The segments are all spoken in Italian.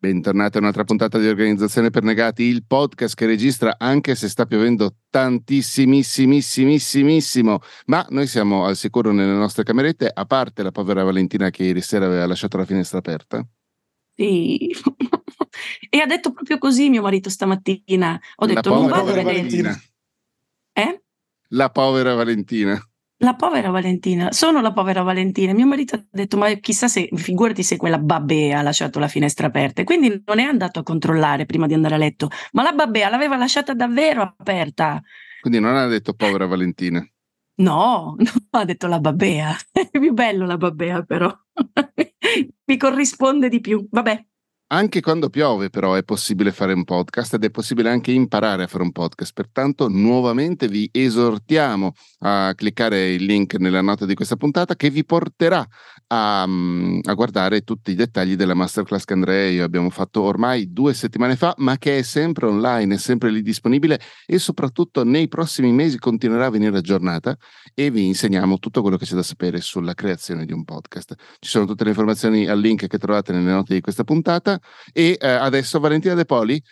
Bentornati a un'altra puntata di Organizzazione per Negati, il podcast che registra anche se sta piovendo tantissimissimissimo, ma noi siamo al sicuro nelle nostre camerette, a parte la povera Valentina che ieri sera aveva lasciato la finestra aperta. Sì, e ha detto proprio così mio marito stamattina. Ho detto non vado a vedere. Valentina. Eh? La povera Valentina. La povera Valentina, sono la povera Valentina. Mio marito ha detto: Ma chissà se, figurati se quella babbea ha lasciato la finestra aperta. E quindi non è andato a controllare prima di andare a letto, ma la babbea l'aveva lasciata davvero aperta. Quindi non ha detto povera Valentina. No, no ha detto la babbea. È più bello la babbea, però. Mi corrisponde di più. Vabbè, anche quando piove però è possibile fare un podcast ed è possibile anche imparare a fare un podcast, pertanto nuovamente vi esortiamo a cliccare il link nella nota di questa puntata che vi porterà a, a guardare tutti i dettagli della masterclass che Andrea e io abbiamo fatto ormai due settimane fa, ma che è sempre online, è sempre lì disponibile e soprattutto nei prossimi mesi continuerà a venire aggiornata e vi insegniamo tutto quello che c'è da sapere sulla creazione di un podcast. Ci sono tutte le informazioni al link che trovate nelle note di questa puntata e eh, adesso Valentina De Poli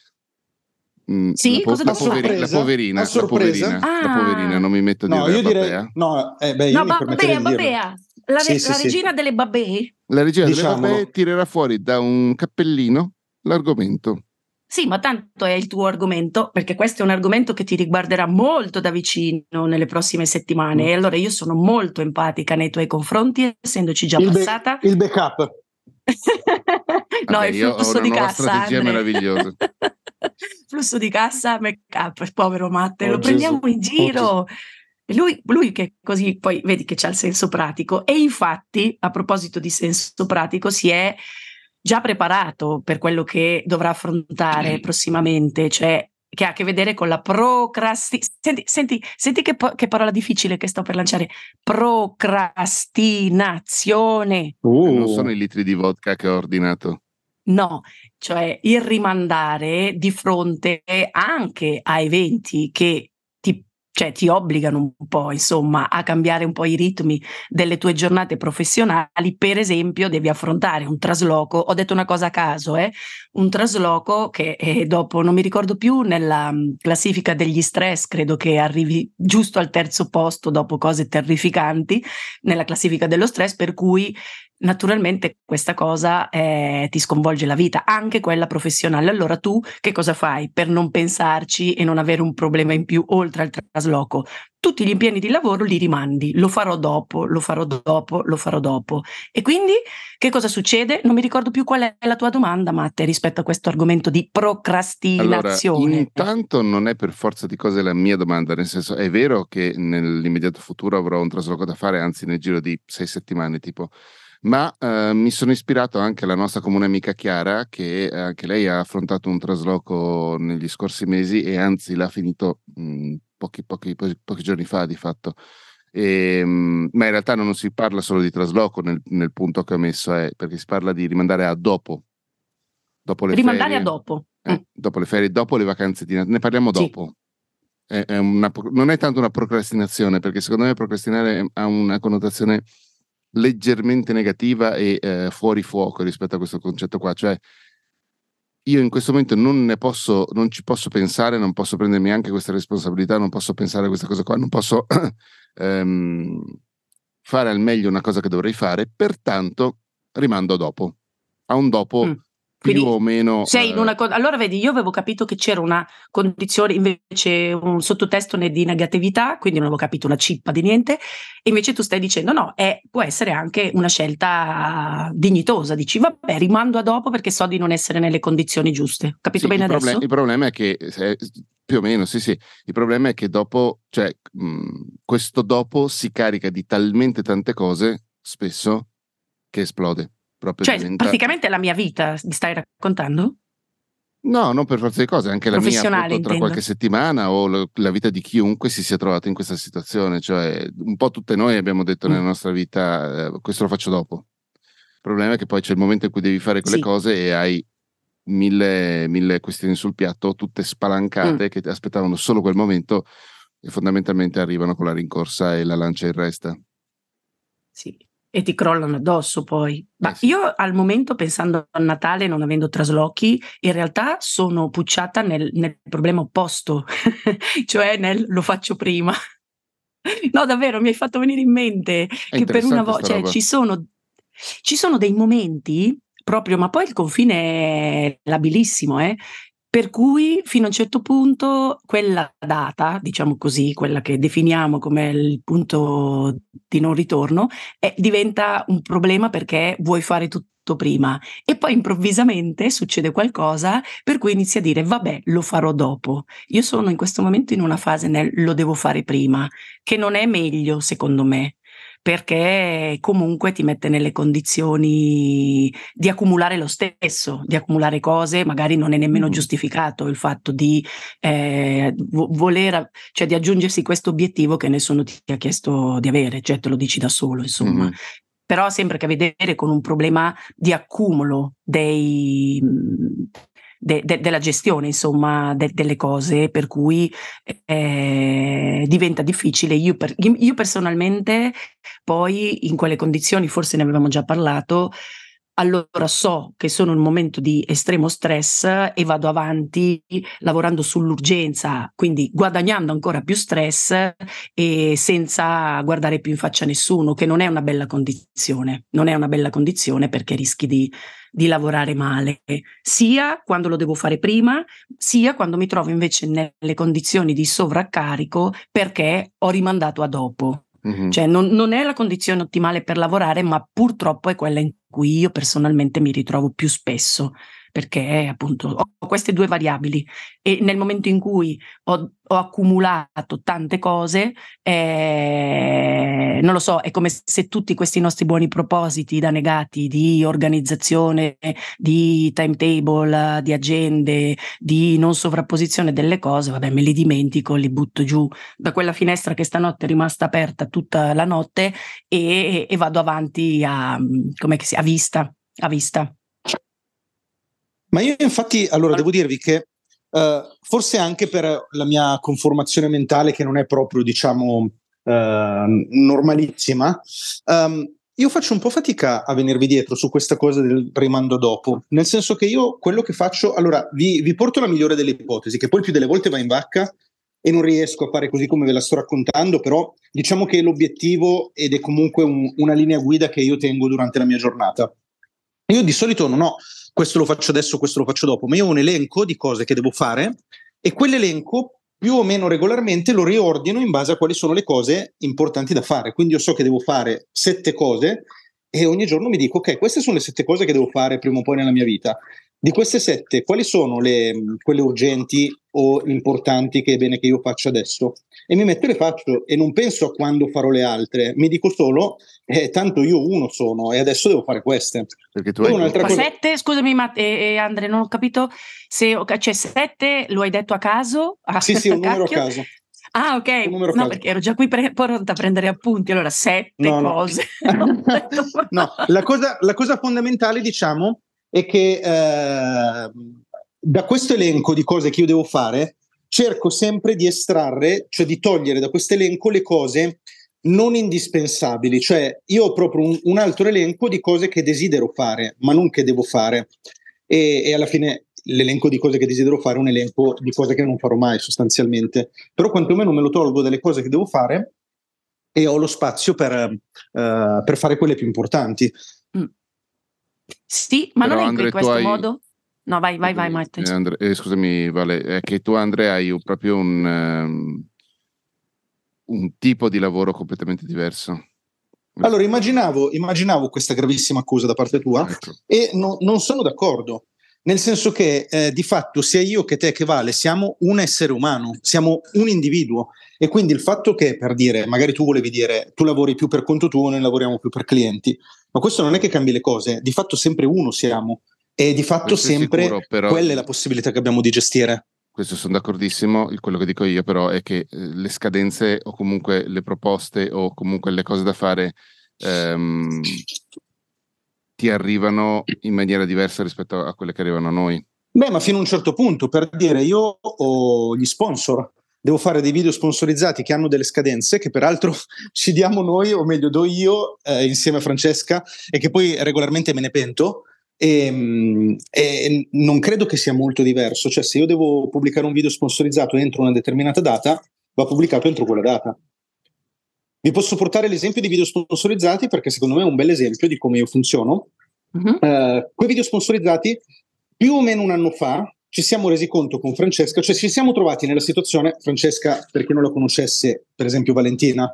Mm, sì, la, po- la, poveri- la, poverina, la poverina, ah. la poverina, non mi metto di no, io direi, no, eh, beh, io no, babbea, babbea. La, sì, sì, la regina delle babbee? La regina Diciamolo. delle babbee tirerà fuori da un cappellino l'argomento. Sì, ma tanto è il tuo argomento, perché questo è un argomento che ti riguarderà molto da vicino nelle prossime settimane. Mm. E allora io sono molto empatica nei tuoi confronti, essendoci già il passata. Be- il backup. no, Vabbè, il flusso di cassa. strategia meravigliosa. flusso di cassa, make up, povero Matte, oh, lo Gesù. prendiamo in giro. Oh, lui, lui, che così poi vedi che c'ha il senso pratico e infatti a proposito di senso pratico si è già preparato per quello che dovrà affrontare prossimamente, cioè che ha a che vedere con la procrastinazione. Senti, senti, senti che, po- che, parola difficile che sto per lanciare. Procrastinazione. Uh. Non sono i litri di vodka che ho ordinato. No, cioè il rimandare di fronte anche a eventi che cioè ti obbligano un po', insomma, a cambiare un po' i ritmi delle tue giornate professionali. Per esempio, devi affrontare un trasloco. Ho detto una cosa a caso, eh? un trasloco che eh, dopo, non mi ricordo più, nella mm, classifica degli stress, credo che arrivi giusto al terzo posto dopo cose terrificanti nella classifica dello stress, per cui naturalmente questa cosa eh, ti sconvolge la vita, anche quella professionale. Allora tu che cosa fai per non pensarci e non avere un problema in più oltre al trasloco? Tutti gli impegni di lavoro li rimandi, lo farò dopo, lo farò dopo, lo farò dopo. E quindi che cosa succede? Non mi ricordo più qual è la tua domanda, Matte, rispetto a questo argomento di procrastinazione. Allora, intanto non è per forza di cose la mia domanda, nel senso è vero che nell'immediato futuro avrò un trasloco da fare, anzi nel giro di sei settimane tipo ma eh, mi sono ispirato anche alla nostra comune amica Chiara, che anche lei ha affrontato un trasloco negli scorsi mesi e anzi l'ha finito mh, mm, pochi, pochi, pochi, pochi, giorni fa di fatto. E, ehm, mh, ma in realtà non si parla solo di trasloco nel, nel punto che ho messo, è, perché si parla di rimandare a dopo. dopo le rimandare ferie, a dopo. Eh, mm. Dopo le ferie, dopo le vacanze di Natale, ne parliamo sì. dopo. È, è una, non è tanto una procrastinazione, perché secondo me procrastinare ha una connotazione leggermente negativa e eh, fuori fuoco rispetto a questo concetto qua. Cioè, io in questo momento non ne posso, non ci posso pensare, non posso prendermi anche questa responsabilità, non posso pensare a questa cosa qua, non posso ehm, fare al meglio una cosa che dovrei fare, pertanto rimando dopo. A un dopo mm. Quindi più o meno. Sei in una co- allora vedi, io avevo capito che c'era una condizione, invece un sottotesto di negatività, quindi non avevo capito una cippa di niente, e invece tu stai dicendo no, è, può essere anche una scelta dignitosa, dici vabbè rimando a dopo perché so di non essere nelle condizioni giuste. Capito sì, bene il adesso? Problem- il problema è che se, più o meno, sì, sì. Il problema è che dopo, cioè, mh, questo dopo si carica di talmente tante cose, spesso, che esplode. Proprio cioè, diventa... praticamente la mia vita, mi stai raccontando? No, non per forza di cose, anche la mia appunto, tra qualche settimana o lo, la vita di chiunque si sia trovato in questa situazione, cioè un po' tutte noi abbiamo detto mm. nella nostra vita eh, questo lo faccio dopo. Il problema è che poi c'è il momento in cui devi fare quelle sì. cose e hai mille, mille, questioni sul piatto, tutte spalancate mm. che aspettavano solo quel momento e fondamentalmente arrivano con la rincorsa e la lancia in resta. Sì, e ti crollano addosso poi. Ma eh io al momento, pensando a Natale, non avendo traslochi, in realtà sono pucciata nel, nel problema opposto, cioè nel lo faccio prima. no, davvero, mi hai fatto venire in mente È che per una volta, cioè, ci sono, ci sono dei momenti proprio, ma poi il confine è labilissimo, eh, per cui fino a un certo punto quella data, diciamo così, quella che definiamo come il punto di non ritorno, è, diventa un problema perché vuoi fare tutto prima e poi improvvisamente succede qualcosa per cui inizi a dire vabbè lo farò dopo. Io sono in questo momento in una fase nel lo devo fare prima, che non è meglio secondo me, perché comunque ti mette nelle condizioni di accumulare lo stesso, di accumulare cose, magari non è nemmeno mm. giustificato il fatto di eh, voler, cioè di aggiungersi questo obiettivo che nessuno ti ha chiesto di avere, cioè te lo dici da solo, insomma. Mm. Però sembra che a vedere con un problema di accumulo dei, de, de, della gestione, insomma, de, delle cose, per cui eh, diventa difficile. Io, per, io personalmente, poi in quelle condizioni, forse ne avevamo già parlato, allora so che sono in un momento di estremo stress e vado avanti lavorando sull'urgenza, quindi guadagnando ancora più stress e senza guardare più in faccia a nessuno, che non è una bella condizione, non è una bella condizione perché rischi di, di lavorare male, sia quando lo devo fare prima, sia quando mi trovo invece nelle condizioni di sovraccarico perché ho rimandato a dopo. Mm-hmm. Cioè non, non, è la condizione ottimale per lavorare, ma purtroppo è quella in cui io personalmente mi ritrovo più spesso perché appunto ho queste due variabili e nel momento in cui ho, ho accumulato tante cose, eh, non lo so, è come se tutti questi nostri buoni propositi da negati di organizzazione, di timetable, di agende, di non sovrapposizione delle cose, vabbè, me li dimentico, li butto giù da quella finestra che stanotte è rimasta aperta tutta la notte e, e vado avanti a, si, a vista, a vista. Ma io infatti, allora devo dirvi che uh, forse anche per la mia conformazione mentale che non è proprio, diciamo, uh, normalissima, um, io faccio un po' fatica a venirvi dietro su questa cosa del rimando dopo, nel senso che io quello che faccio, allora vi, vi porto la migliore delle ipotesi, che poi più delle volte va in vacca e non riesco a fare così come ve la sto raccontando, però diciamo che è l'obiettivo ed è comunque un, una linea guida che io tengo durante la mia giornata. Io di solito non ho questo lo faccio adesso, questo lo faccio dopo, ma io ho un elenco di cose che devo fare e quell'elenco più o meno regolarmente lo riordino in base a quali sono le cose importanti da fare. Quindi io so che devo fare sette cose e ogni giorno mi dico, ok, queste sono le sette cose che devo fare prima o poi nella mia vita. Di queste sette, quali sono le, quelle urgenti o importanti che è bene che io faccia adesso? E mi metto e le faccio e non penso a quando farò le altre, mi dico solo, eh, tanto io uno sono e adesso devo fare queste. Perché tu hai un'altra cosa... sette, scusami ma, eh, eh, Andre, non ho capito se cioè sette lo hai detto a caso? Ah, sì, sì, un numero a caso. Ah, ok. No, caso. perché ero già qui pre- pronta a prendere appunti. Allora, sette no, cose. No, no la, cosa, la cosa fondamentale, diciamo, è che eh, da questo elenco di cose che io devo fare, cerco sempre di estrarre, cioè di togliere da questo elenco le cose non indispensabili, cioè io ho proprio un, un altro elenco di cose che desidero fare, ma non che devo fare. E, e, alla fine l'elenco di cose che desidero fare è un elenco di cose che non farò mai sostanzialmente, però quantomeno me lo tolgo dalle cose che devo fare e ho lo spazio per, uh, per fare quelle più importanti. Sì, ma Però non Andre, in questo hai... modo? No, vai, vai, vai, Matteo. Eh, Andre, eh, scusami, Vale, è che tu, Andrea, hai un, proprio un, um, un tipo di lavoro completamente diverso. Allora, immaginavo, immaginavo questa gravissima accusa da parte tua ecco. e no, non sono d'accordo. Nel senso che eh, di fatto sia io che te che Vale siamo un essere umano, siamo un individuo. E quindi il fatto che per dire, magari tu volevi dire tu lavori più per conto tuo, noi lavoriamo più per clienti, ma questo non è che cambi le cose, di fatto sempre uno siamo. E di fatto questo sempre sicuro, però... quella è la possibilità che abbiamo di gestire. Questo sono d'accordissimo, quello che dico io però è che eh, le scadenze o comunque le proposte o comunque le cose da fare ehm, ti arrivano in maniera diversa rispetto a quelle che arrivano a noi. Beh, ma fino a un certo punto, per dire, io ho gli sponsor, devo fare dei video sponsorizzati che hanno delle scadenze, che peraltro ci diamo noi, o meglio do io, eh, insieme a Francesca, e che poi regolarmente me ne pento. E, ehm, e, non credo che sia molto diverso, cioè se io devo pubblicare un video sponsorizzato entro una determinata data, va pubblicato entro quella data. Vi posso portare l'esempio di video sponsorizzati perché secondo me è un bel esempio di come io funziono. Uh-huh. Uh, quei video sponsorizzati più o meno un anno fa ci siamo resi conto con Francesca, cioè ci siamo trovati nella situazione, Francesca, per chi non la conoscesse, per esempio Valentina.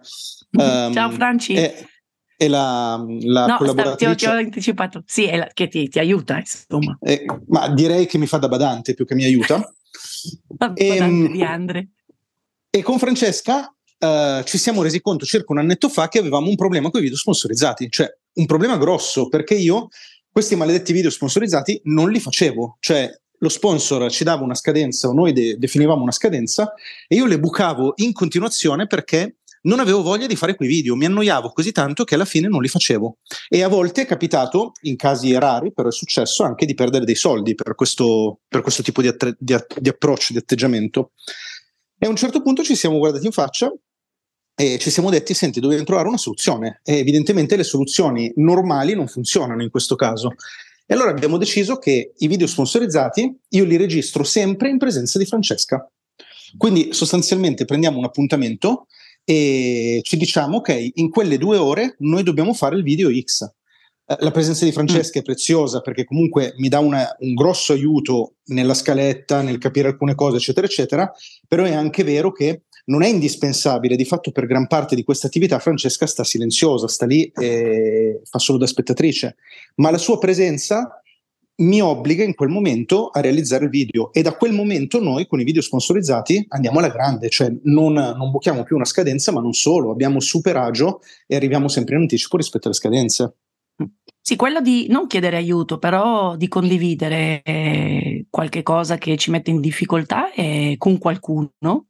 Um, Ciao Franci. È, è la, la no, collaboratrice. Ti ho, anticipato, sì, è la, che ti, ti, aiuta, insomma. Eh, ma direi che mi fa da badante più che mi aiuta. e, ehm, di Andre. E con Francesca uh, ci siamo resi conto circa un annetto fa che avevamo un problema con i video sponsorizzati, cioè un problema grosso, perché io questi maledetti video sponsorizzati non li facevo, cioè lo sponsor ci dava una scadenza o noi de- definivamo una scadenza e io le bucavo in continuazione perché non avevo voglia di fare quei video, mi annoiavo così tanto che alla fine non li facevo. E a volte è capitato, in casi rari, però è successo anche di perdere dei soldi per questo, per questo tipo di, attre- di, a- di approccio, di atteggiamento. E a un certo punto ci siamo guardati in faccia e ci siamo detti, senti, dobbiamo trovare una soluzione. E evidentemente le soluzioni normali non funzionano in questo caso. E allora abbiamo deciso che i video sponsorizzati io li registro sempre in presenza di Francesca. Quindi sostanzialmente prendiamo un appuntamento e ci diciamo, ok, in quelle due ore noi dobbiamo fare il video X. Eh, la presenza di Francesca mm. è preziosa perché comunque mi dà una, un grosso aiuto nella scaletta, nel capire alcune cose, eccetera, eccetera, però è anche vero che non è indispensabile, di fatto per gran parte di questa attività Francesca sta silenziosa, sta lì e fa solo da spettatrice, ma la sua presenza mi obbliga in quel momento a realizzare il video e da quel momento noi con i video sponsorizzati andiamo alla grande, cioè non, non buchiamo più una scadenza, ma non solo, abbiamo super agio e arriviamo sempre in anticipo rispetto alle scadenze. Sì, quello di non chiedere aiuto, però di condividere qualche cosa che ci mette in difficoltà eh, con qualcuno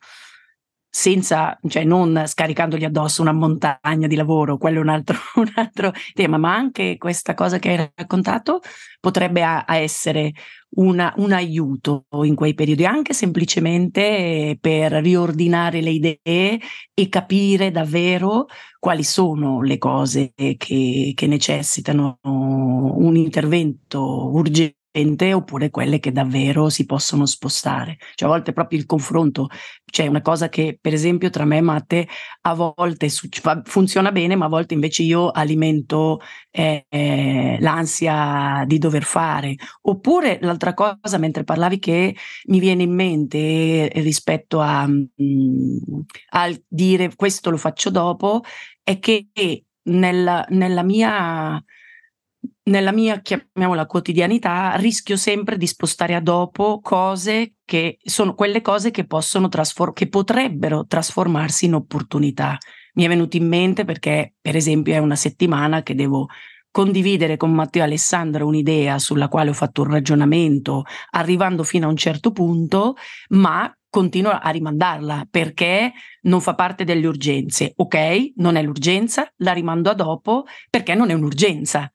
senza, cioè non scaricandogli addosso una montagna di lavoro, quello è un altro, un altro tema, ma anche questa cosa che hai raccontato potrebbe a, a essere una, un aiuto in quei periodi, anche semplicemente per riordinare le idee e capire davvero quali sono le cose che, che necessitano un intervento urgente oppure quelle che davvero si possono spostare. Cioè a volte proprio il confronto, c'è una cosa che per esempio tra me e Matte a volte su- funziona bene, ma a volte invece io alimento eh, l'ansia di dover fare. Oppure l'altra cosa, mentre parlavi che mi viene in mente rispetto a, mm, a dire questo lo faccio dopo, è che nella, nella mia nella mia, chiamiamola quotidianità, rischio sempre di spostare a dopo cose che sono quelle cose che possono trasfor- che potrebbero trasformarsi in opportunità. Mi è venuto in mente perché, per esempio, è una settimana che devo condividere con Matteo Alessandra un'idea sulla quale ho fatto un ragionamento, arrivando fino a un certo punto, ma continuo a rimandarla perché non fa parte delle urgenze. Ok, non è l'urgenza, la rimando a dopo perché non è un'urgenza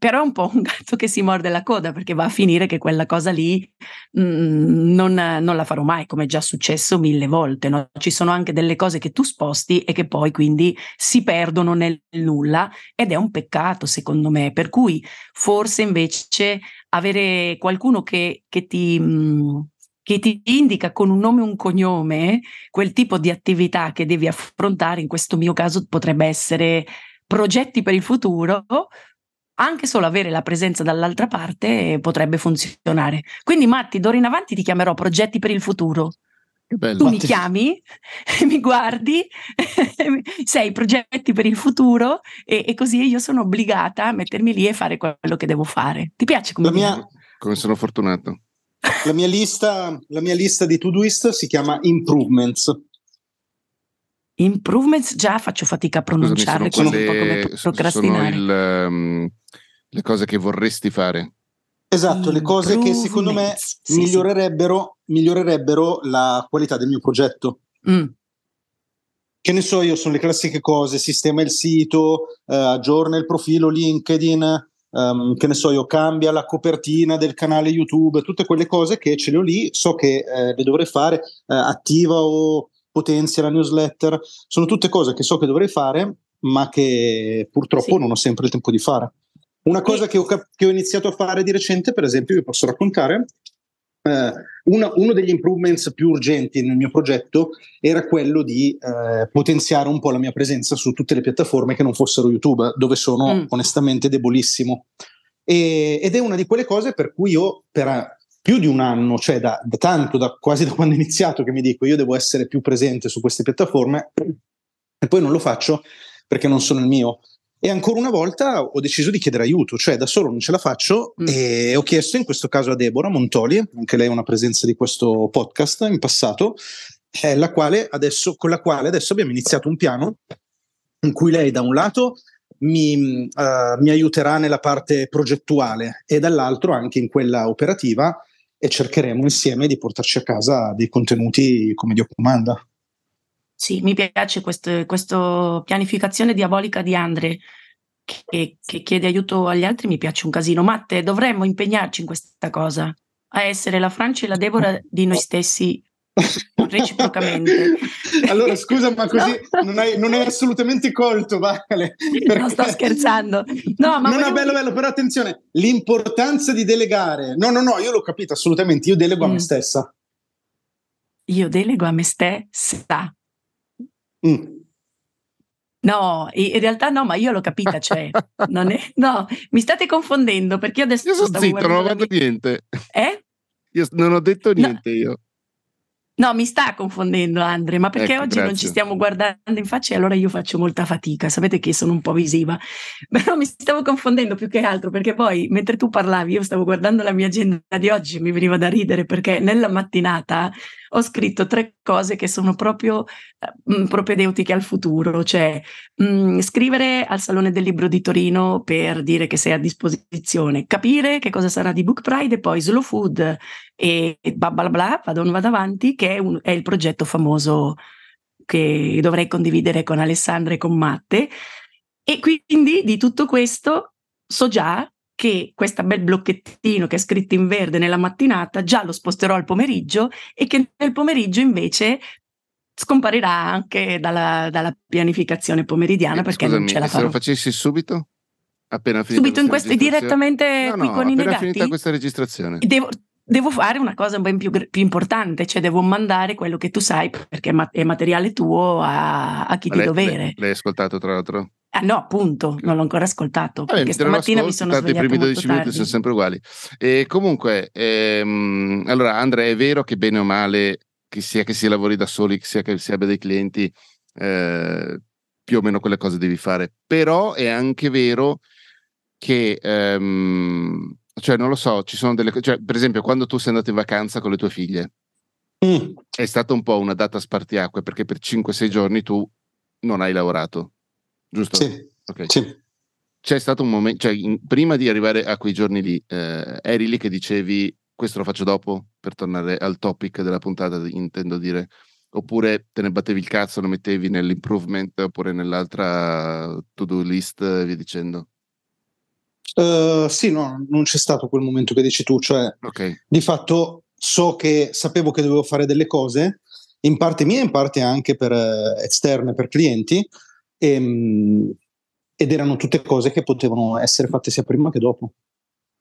però è un po' un gatto che si morde la coda perché va a finire che quella cosa lì mh, mm, non, non, la farò mai, come è già successo mille volte. No? Ci sono anche delle cose che tu sposti e che poi quindi si perdono nel nulla ed è un peccato secondo me. Per cui forse invece avere qualcuno che, che ti... Mh, mm, che ti indica con un nome e un cognome quel tipo di attività che devi affrontare, in questo mio caso potrebbe essere progetti per il futuro, anche solo avere la presenza dall'altra parte potrebbe funzionare. Quindi Matti, d'ora in avanti ti chiamerò progetti per il futuro. Tu mi chiami, mi guardi, sei progetti per il futuro e, e, così io sono obbligata a mettermi lì e fare quello che devo fare. Ti piace come, mia... come sono fortunato? La mia, lista, la mia lista di to-doist si chiama Improvements. Improvements già faccio fatica a pronunciarle, sono, quelle, un po' come procrastinare. Sono il, um, le cose che vorresti fare. Esatto, le cose che secondo me sì, migliorerebbero, sì. migliorerebbero, la qualità del mio progetto. Mm. Che ne so io, sono le classiche cose, sistema il sito, eh, aggiorna il profilo LinkedIn, um, che ne so io, cambia la copertina del canale YouTube, tutte quelle cose che ce le ho lì, so che eh, le dovrei fare, eh, attiva o potenzia la newsletter, sono tutte cose che so che dovrei fare, ma che purtroppo sì. non ho sempre il tempo di fare. Una cosa che ho, che ho, iniziato a fare di recente, per esempio, vi posso raccontare, eh, una, uno degli improvements più urgenti nel mio progetto era quello di eh, potenziare un po' la mia presenza su tutte le piattaforme che non fossero YouTube, dove sono mm. onestamente debolissimo. E, ed è una di quelle cose per cui io per più di un anno, cioè da, da tanto, da, quasi da quando ho iniziato, che mi dico io devo essere più presente su queste piattaforme e poi non lo faccio perché non sono il mio. E ancora una volta ho deciso di chiedere aiuto, cioè da solo non ce la faccio mm. e ho chiesto in questo caso a Deborah Montoli, anche lei è una presenza di questo podcast in passato, eh, la quale adesso, con la quale adesso abbiamo iniziato un piano in cui lei da un lato mi, uh, mi aiuterà nella parte progettuale e dall'altro anche in quella operativa e cercheremo insieme di portarci a casa dei contenuti come Dio comanda. Sì, mi piace questa pianificazione diabolica di Andre che, che, chiede aiuto agli altri, mi piace un casino. Matte, dovremmo impegnarci in questa cosa, a essere la Francia e la Deborah di noi stessi reciprocamente. allora, scusa, ma così no. non, hai, non, hai, assolutamente colto, Vale. Non sto scherzando. No, ma no, no, bello, bello, però attenzione, l'importanza di delegare. No, no, no, io l'ho capito assolutamente, io delego mm. a me mm. stessa. Io delego a me stessa. Mm. No, in realtà no, ma io l'ho capita, cioè, non è, no, mi state confondendo perché io adesso io sono zitto, non ho fatto mia... niente. Eh? Io non ho detto niente no. io. No, mi sta confondendo Andre, ma perché ecco, oggi grazie. non ci stiamo guardando in faccia e allora io faccio molta fatica, sapete che sono un po' visiva, però mi stavo confondendo più che altro perché poi mentre tu parlavi io stavo guardando la mia agenda di oggi e mi veniva da ridere perché nella mattinata ho scritto tre cose che sono proprio mh, propedeutiche al futuro, cioè mh, scrivere al Salone del Libro di Torino per dire che sei a disposizione, capire che cosa sarà di Book Pride e poi Slow Food e bla bla bla, vado, vado avanti, che è, un, è il progetto famoso che dovrei condividere con Alessandra e con Matte. E quindi di tutto questo so già che questo bel blocchettino che è scritto in verde nella mattinata già lo sposterò al pomeriggio e che nel pomeriggio invece scomparirà anche dalla, dalla pianificazione pomeridiana eh, perché scusami, non ce la farò. se lo facessi subito? Appena finita Subito in questo, direttamente no, no, qui con i negati? finita questa registrazione. Devo, devo fare una cosa ben più, più, importante, cioè devo mandare quello che tu sai perché è materiale tuo a, a chi di dovere. L'hai ascoltato tra l'altro? Ah no, appunto, non l'ho ancora ascoltato. Vabbè, perché stamattina mi sono svegliato I primi 12 minuti tardi. sono sempre uguali. E comunque, ehm, allora Andrea, è vero che bene o male, che sia che si lavori da soli, sia che si abbia dei clienti, eh, più o meno quelle cose devi fare. Però è anche vero che, ehm, cioè non lo so, ci sono delle cose, cioè, per esempio quando tu sei andato in vacanza con le tue figlie, mm. è stata un po' una data spartiacque perché per 5-6 giorni tu non hai lavorato giusto? Sì. Okay. sì. C'è stato un momento, cioè in, prima di arrivare a quei giorni lì, eh, eri lì che dicevi questo lo faccio dopo per tornare al topic della puntata, intendo dire, oppure te ne battevi il cazzo, lo mettevi nell'improvement oppure nell'altra to-do list e via dicendo? Uh, sì, no, non c'è stato quel momento che dici tu, cioè okay. di fatto so che sapevo che dovevo fare delle cose, in parte mie, in parte anche per eh, esterne, per clienti, e, ehm, ed erano tutte cose che potevano essere fatte sia prima che dopo.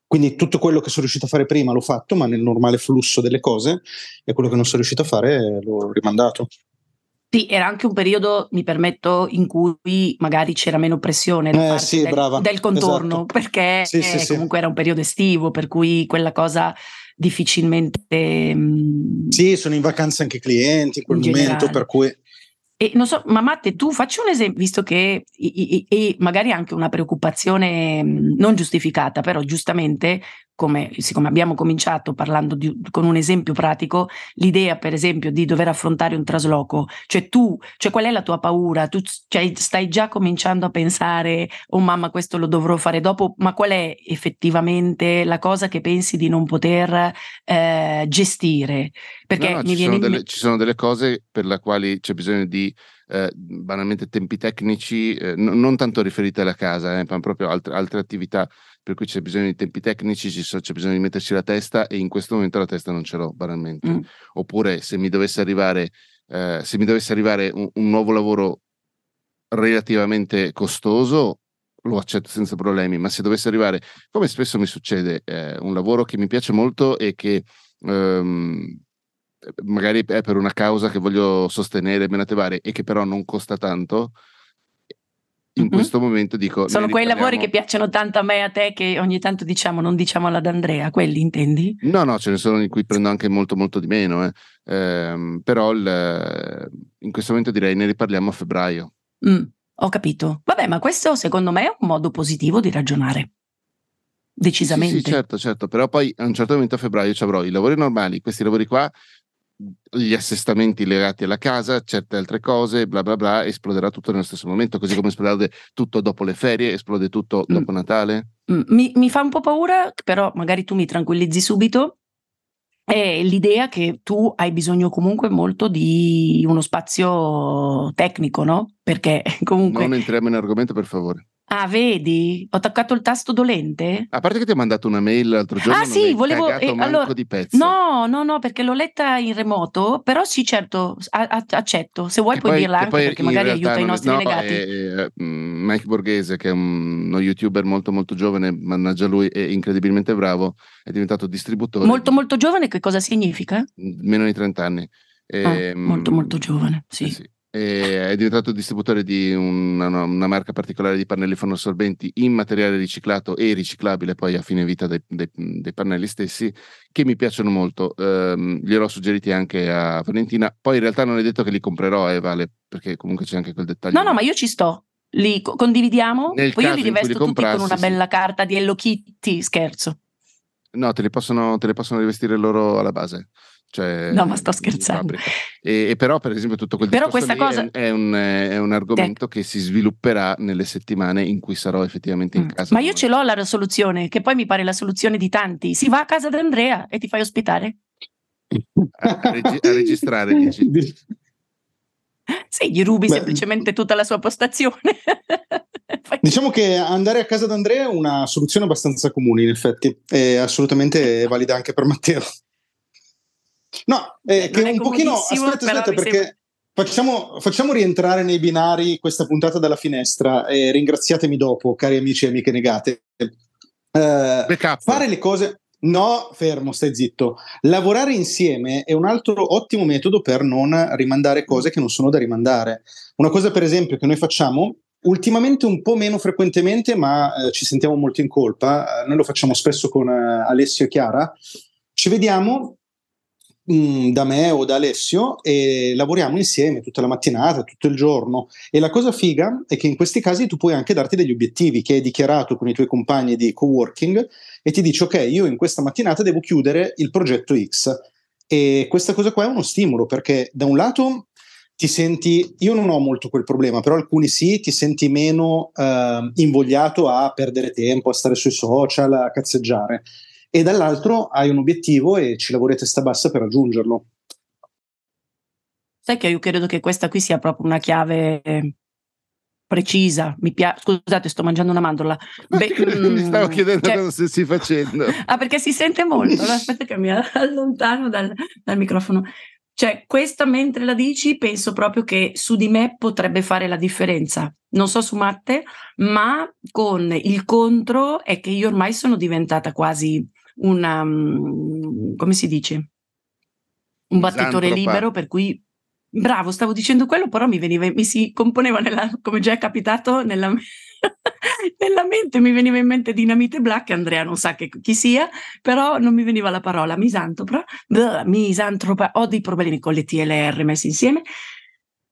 Quindi tutto quello che sono riuscito a fare prima l'ho fatto, ma nel normale flusso delle cose, e quello che non sono riuscito a fare l'ho rimandato. Sì, era anche un periodo, mi permetto, in cui magari c'era meno pressione eh, sì, del, del, contorno, esatto. perché sì, sì, comunque era un periodo estivo, per cui quella cosa difficilmente... Mh, sì, sono in vacanza anche clienti in quel in momento, generale. per cui... E non so, ma Matte, tu facci un esempio, visto che e, e magari anche una preoccupazione non giustificata, però giustamente come, siccome abbiamo cominciato parlando di, con un esempio pratico, l'idea per esempio di dover affrontare un trasloco, cioè tu, cioè qual è la tua paura? Tu cioè, stai già cominciando a pensare, oh mamma questo lo dovrò fare dopo, ma qual è effettivamente la cosa che pensi di non poter eh, gestire? Perché no, no, ci, sono delle, ci, sono delle, cose per le quali c'è bisogno di eh, banalmente tempi tecnici, eh, n- non tanto riferiti alla casa, eh, ma proprio altre, altre attività per cui c'è bisogno di tempi tecnici, c'è bisogno di metterci la testa e in questo momento la testa non ce l'ho banalmente. Mm. Oppure se mi dovesse arrivare eh, se mi dovesse arrivare un, un nuovo lavoro relativamente costoso, lo accetto senza problemi, ma se dovesse arrivare, come spesso mi succede, eh, un lavoro che mi piace molto e che ehm, magari è per una causa che voglio sostenere, menate varie, e che però non costa tanto, in mm-hmm. questo momento dico... Sono quei lavori che piacciono tanto a me e a te che ogni tanto diciamo non diciamolo ad Andrea, quelli intendi? No, no, ce ne sono in cui prendo anche molto molto di meno, eh. ehm, però il, in questo momento direi ne riparliamo a febbraio. Mm, ho capito. Vabbè, ma questo secondo me è un modo positivo di ragionare. Decisamente. Sì, sì, certo, certo, però poi a un certo momento a febbraio ci avrò i lavori normali, questi lavori qua gli assestamenti legati alla casa, certe altre cose, bla bla bla, esploderà tutto nello stesso momento, così come esplode tutto dopo le ferie, esplode tutto mm. dopo Natale. Mm. Mi, mi, fa un po' paura, però magari tu mi tranquillizzi subito. È l'idea che tu hai bisogno comunque molto di uno spazio tecnico, no? Perché comunque. Non entriamo in argomento, per favore. Ah, vedi? Ho toccato il tasto dolente? A parte che ti ho mandato una mail l'altro giorno. Ah, sì, volevo. Eh, allora, di pezzo. No, no, no, perché l'ho letta in remoto. Però sì, certo, a- accetto. Se vuoi, puoi poi, dirla anche perché magari aiuta i nostri no, legati. È, è, mm, Mike Borghese, che è un, uno youtuber molto, molto giovane, mannaggia lui, è incredibilmente bravo. È diventato distributore. Molto, molto giovane, che cosa significa? Meno di 30 anni. E, ah, ehm, molto, molto giovane, sì. Eh sì è diventato distributore di una, una, marca particolare di pannelli fonoassorbenti in materiale riciclato e riciclabile poi a fine vita dei, dei, dei pannelli stessi che mi piacciono molto. Um, gliel'ho suggeriti anche a Valentina. Poi in realtà non è detto che li comprerò eh, Vale perché comunque c'è anche quel dettaglio no no ma io ci sto. Li condividiamo. Nel poi io li rivesto li tutti comprassi, con una bella sì. carta di Hello Kitty scherzo. No te li possono, te li possono rivestire loro alla base cioè, no, ma sto scherzando. E, e, però, per esempio, tutto quel però questa cosa... è, un, è, un, argomento che si svilupperà nelle settimane in cui sarò effettivamente in mm. casa. Ma io ce l'ho la soluzione, che poi mi pare la soluzione di tanti. Si va a casa di Andrea e ti fai ospitare. A, a, regi- a registrare, dici. Sì, gli rubi Beh, semplicemente tutta la sua postazione. diciamo che andare a casa d'Andrea è una soluzione abbastanza comune, in effetti, è assolutamente valida anche per Matteo. No, eh, che un pochino. Aspetta, aspetta, perché. Sembra... Facciamo, facciamo, rientrare nei binari questa puntata dalla finestra e ringraziatemi dopo, cari amici e amiche negate. Eh, fare le cose. No, fermo, stai zitto. Lavorare insieme è un altro ottimo metodo per non rimandare cose che non sono da rimandare. Una cosa, per esempio, che noi facciamo ultimamente un po' meno frequentemente, ma eh, ci sentiamo molto in colpa. Eh, noi lo facciamo spesso con eh, Alessio e Chiara. Ci vediamo Mm, da me o da Alessio e lavoriamo insieme tutta la mattinata, tutto il giorno. E la cosa figa è che in questi casi tu puoi anche darti degli obiettivi che hai dichiarato con i tuoi compagni di co-working e ti dici ok, io in questa mattinata devo chiudere il progetto X. E questa cosa qua è uno stimolo perché da un lato ti senti, io non ho molto quel problema, però alcuni sì, ti senti meno eh, invogliato a perdere tempo, a stare sui social, a cazzeggiare e dall'altro hai un obiettivo e ci lavori a testa bassa per raggiungerlo. Sai che io credo che questa qui sia proprio una chiave precisa. Mi piace. Scusate, sto mangiando una mandorla. Beh, mi stavo mm, chiedendo cioè... cosa stessi facendo. ah, perché si sente molto. Aspetta che mi allontano dal, dal microfono. Cioè, questa mentre la dici, penso proprio che su di me potrebbe fare la differenza. Non so su Matte, ma con il contro è che io ormai sono diventata quasi una, mm, come si dice? Un battitore libero, per cui bravo, stavo dicendo quello, però mi veniva, mi si componeva nella, come già è capitato, nella, nella mente mi veniva in mente Dinamite Black, Andrea non sa che, chi sia, però non mi veniva la parola misantropa, misantropa, ho dei problemi con le TLR messi insieme,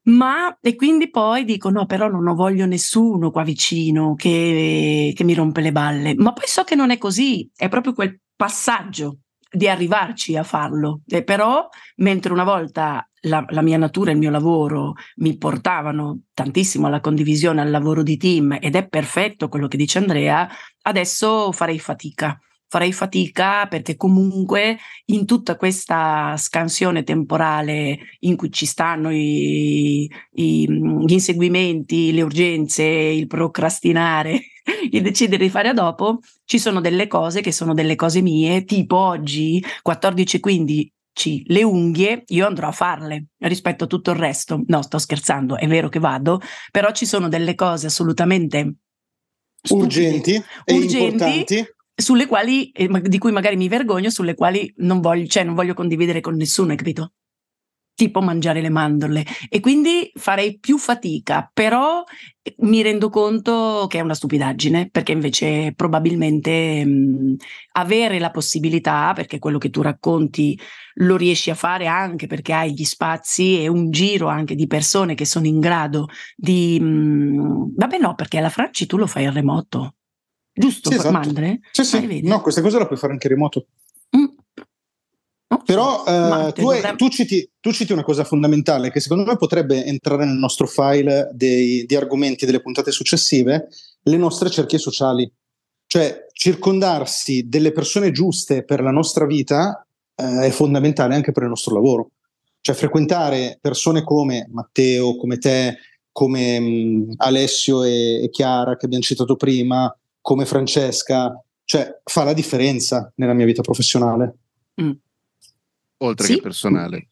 ma e quindi poi dico no però non voglio nessuno qua vicino che, che mi rompe le balle ma poi so che non è così è proprio quel passaggio di arrivarci a farlo. E però, mentre una volta la, la, mia natura e il mio lavoro mi portavano tantissimo alla condivisione, al lavoro di team, ed è perfetto quello che dice Andrea, adesso farei fatica farei fatica perché comunque in tutta questa scansione temporale in cui ci stanno i, i, gli inseguimenti, le urgenze, il procrastinare, il decidere di fare a dopo, ci sono delle cose che sono delle cose mie, tipo oggi 14.15 tracci le unghie, io andrò a farle rispetto a tutto il resto. No, sto scherzando, è vero che vado, però ci sono delle cose assolutamente stupide, urgenti e urgenti, importanti sulle quali, eh, di cui magari mi vergogno, sulle quali non voglio, cioè non voglio condividere con nessuno, hai capito? tipo mangiare le mandorle e quindi farei più fatica, però eh, mi rendo conto che è una stupidaggine perché invece probabilmente mh, avere la possibilità, perché quello che tu racconti lo riesci a fare anche perché hai gli spazi e un giro anche di persone che sono in grado di... Mh, vabbè no, perché alla Franci tu lo fai in remoto, giusto? Sì, esatto. Mandre? Sì, sì. Ah, no, questa cosa la puoi fare anche remoto. Mm. Però eh, tu, hai, tu, citi, tu, citi, una cosa fondamentale che secondo me potrebbe entrare nel nostro file dei, di argomenti delle puntate successive, le nostre cerchie sociali. Cioè circondarsi delle persone giuste per la nostra vita eh, è fondamentale anche per il nostro lavoro. Cioè frequentare persone come Matteo, come te, come mh, Alessio e, e Chiara che abbiamo citato prima, come Francesca, cioè fa la differenza nella mia vita professionale. Mm. Oltre sì? che personale.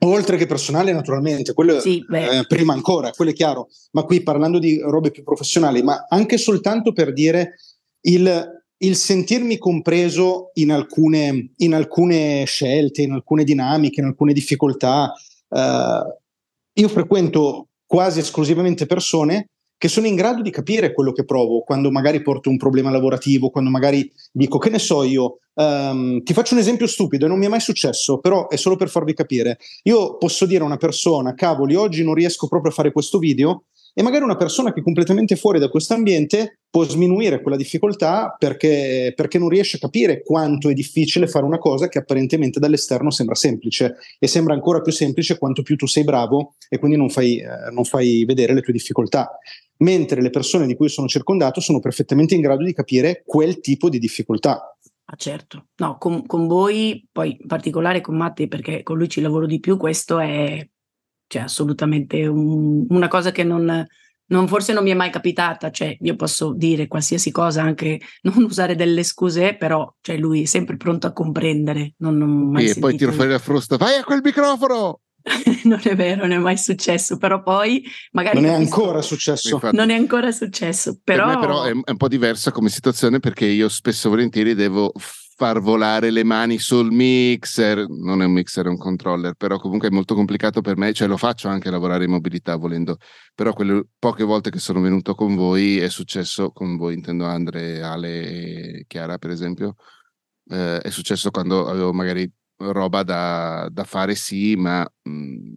Oltre che personale, naturalmente, quello sì, eh, prima ancora, quello è chiaro, ma qui parlando di robe più professionali, ma anche soltanto per dire il, il sentirmi compreso in alcune, in alcune, scelte, in alcune dinamiche, in alcune difficoltà. Eh, io frequento quasi esclusivamente persone che sono in grado di capire quello che provo quando magari porto un problema lavorativo, quando magari dico che ne so io, um, ti faccio un esempio stupido e non mi è mai successo, però è solo per farvi capire. Io posso dire a una persona, cavoli, oggi non riesco proprio a fare questo video e magari una persona che è completamente fuori da questo ambiente può sminuire quella difficoltà perché, perché, non riesce a capire quanto è difficile fare una cosa che apparentemente dall'esterno sembra semplice e sembra ancora più semplice quanto più tu sei bravo e quindi non fai, eh, non fai vedere le tue difficoltà. Mentre le persone di cui sono circondato sono perfettamente in grado di capire quel tipo di difficoltà. Ah, certo, no, con, con voi, poi in particolare con Matti, perché con lui ci lavoro di più, questo è cioè, assolutamente un, una cosa che non, non, forse non mi è mai capitata, cioè io posso dire qualsiasi cosa, anche non usare delle scuse, però cioè, lui è sempre pronto a comprendere. Non, non mai e poi tiro fuori la frusta, vai a quel microfono! non è vero, non è mai successo, però poi magari... Non è ancora successo. Infatti, non è ancora successo, però... Per me però è un po' diversa come situazione perché io spesso e volentieri devo far volare le mani sul mixer, non è un mixer, è un controller, però comunque è molto complicato per me, cioè lo faccio anche lavorare in mobilità volendo, però quelle poche volte che sono venuto con voi è successo con voi, intendo Andre, Ale e Chiara per esempio, eh, è successo quando avevo magari roba da, da fare sì, ma mh,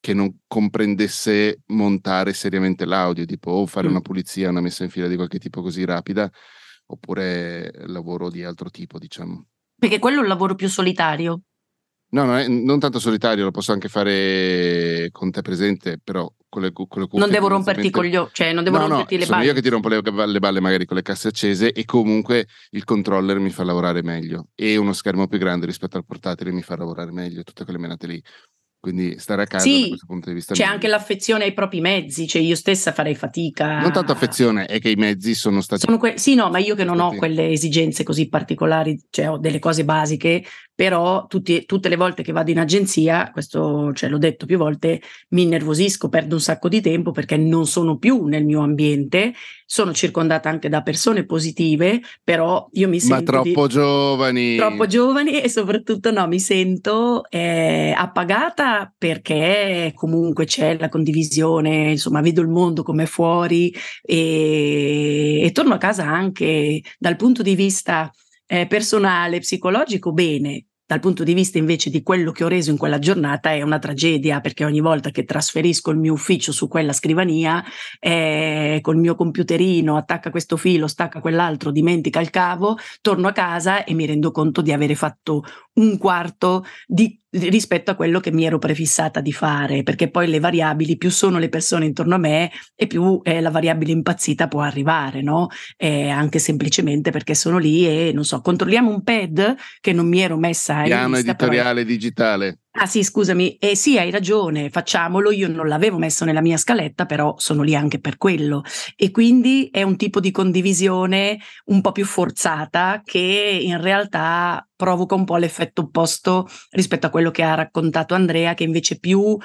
che non comprendesse montare seriamente l'audio, tipo o fare mm. una pulizia, una messa in fila di qualche tipo così rapida, oppure lavoro di altro tipo, diciamo. Perché quello è un lavoro più solitario. No, non, è, non tanto solitario, lo posso anche fare con te presente, però con le, con le Non devo romperti con gli occhi, cioè non devo no, romperti no, le sono balle. io che ti rompo le, le, balle magari con le casse accese e comunque il controller mi fa lavorare meglio e uno schermo più grande rispetto al portatile mi fa lavorare meglio, tutte quelle menate lì. Quindi stare a casa sì, da questo punto di vista. C'è mio. anche l'affezione ai propri mezzi, cioè io stessa farei fatica. Non tanto affezione, è che i mezzi sono stati. Sono que- sì, no, ma io che non ho quelle esigenze così particolari, cioè ho delle cose basiche, però tutti, tutte le volte che vado in agenzia, questo cioè, l'ho detto più volte, mi innervosisco, perdo un sacco di tempo perché non sono più nel mio ambiente, sono circondata anche da persone positive, però io mi sento... Ma troppo di... giovani! Troppo giovani e soprattutto no, mi sento eh, appagata perché comunque c'è la condivisione, insomma vedo il mondo come fuori e, e torno a casa anche dal punto di vista eh, personale, psicologico, bene. Dal punto di vista invece di quello che ho reso in quella giornata è una tragedia perché ogni volta che trasferisco il mio ufficio su quella scrivania, eh, col mio computerino, attacca questo filo, stacca quell'altro, dimentica il cavo, torno a casa e mi rendo conto di avere fatto un quarto di rispetto a quello che mi ero prefissata di fare, perché poi le variabili, più sono le persone intorno a me e più eh, la variabile impazzita può arrivare, no? Eh, anche semplicemente perché sono lì e non so, controlliamo un pad che non mi ero messa in Piano editoriale però... digitale. Ah sì, scusami, eh sì, hai ragione, facciamolo, io non l'avevo messo nella mia scaletta, però sono lì anche per quello. E quindi è un tipo di condivisione un po' più forzata che in realtà provoca un po' l'effetto opposto rispetto a quello che ha raccontato Andrea, che invece è più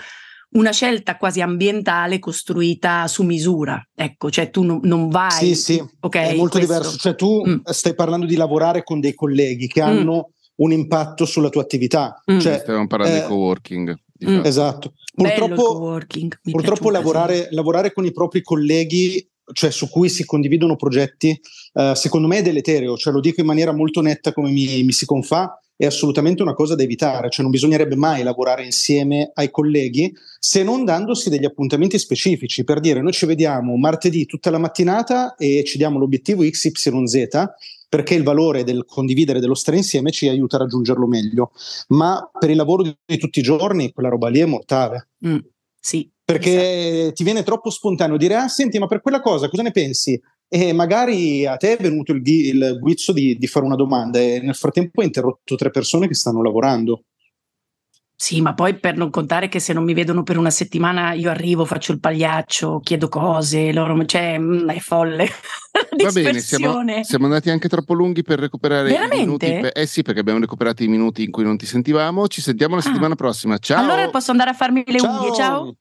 una scelta quasi ambientale costruita su misura. Ecco, cioè tu non, non vai. Sì, sì, okay, è molto questo. diverso. Cioè tu mm. stai parlando di lavorare con dei colleghi che mm. hanno un impatto sulla tua attività. Mm. Cioè, Stiamo parlando eh, di co-working. Mm. Esatto. Purtroppo, purtroppo lavorare, lavorare, con i propri colleghi, cioè su cui si condividono progetti, eh, secondo me è deleterio, cioè lo dico in maniera molto netta come mi, mi si confà, è assolutamente una cosa da evitare, cioè non bisognerebbe mai lavorare insieme ai colleghi se non dandosi degli appuntamenti specifici per dire noi ci vediamo martedì tutta la mattinata e ci diamo l'obiettivo XYZ perché il valore del condividere, dello stare insieme ci aiuta a raggiungerlo meglio. Ma per il lavoro di, tutti i giorni, quella roba lì è mortale. Mm, sì. Perché esatto. ti viene troppo spontaneo dire, ah, senti, ma per quella cosa cosa ne pensi? E magari a te è venuto il, il guizzo di, di fare una domanda e nel frattempo hai interrotto tre persone che stanno lavorando. Sì, ma poi per non contare che se non mi vedono per una settimana io arrivo, faccio il pagliaccio, chiedo cose, loro, cioè mm, è folle. Va bene, siamo, siamo, andati anche troppo lunghi per recuperare Veramente? i minuti. Per, eh sì, perché abbiamo recuperato i minuti in cui non ti sentivamo. Ci sentiamo la ah. settimana prossima. Ciao. Allora posso andare a farmi le ciao. unghie. Ciao.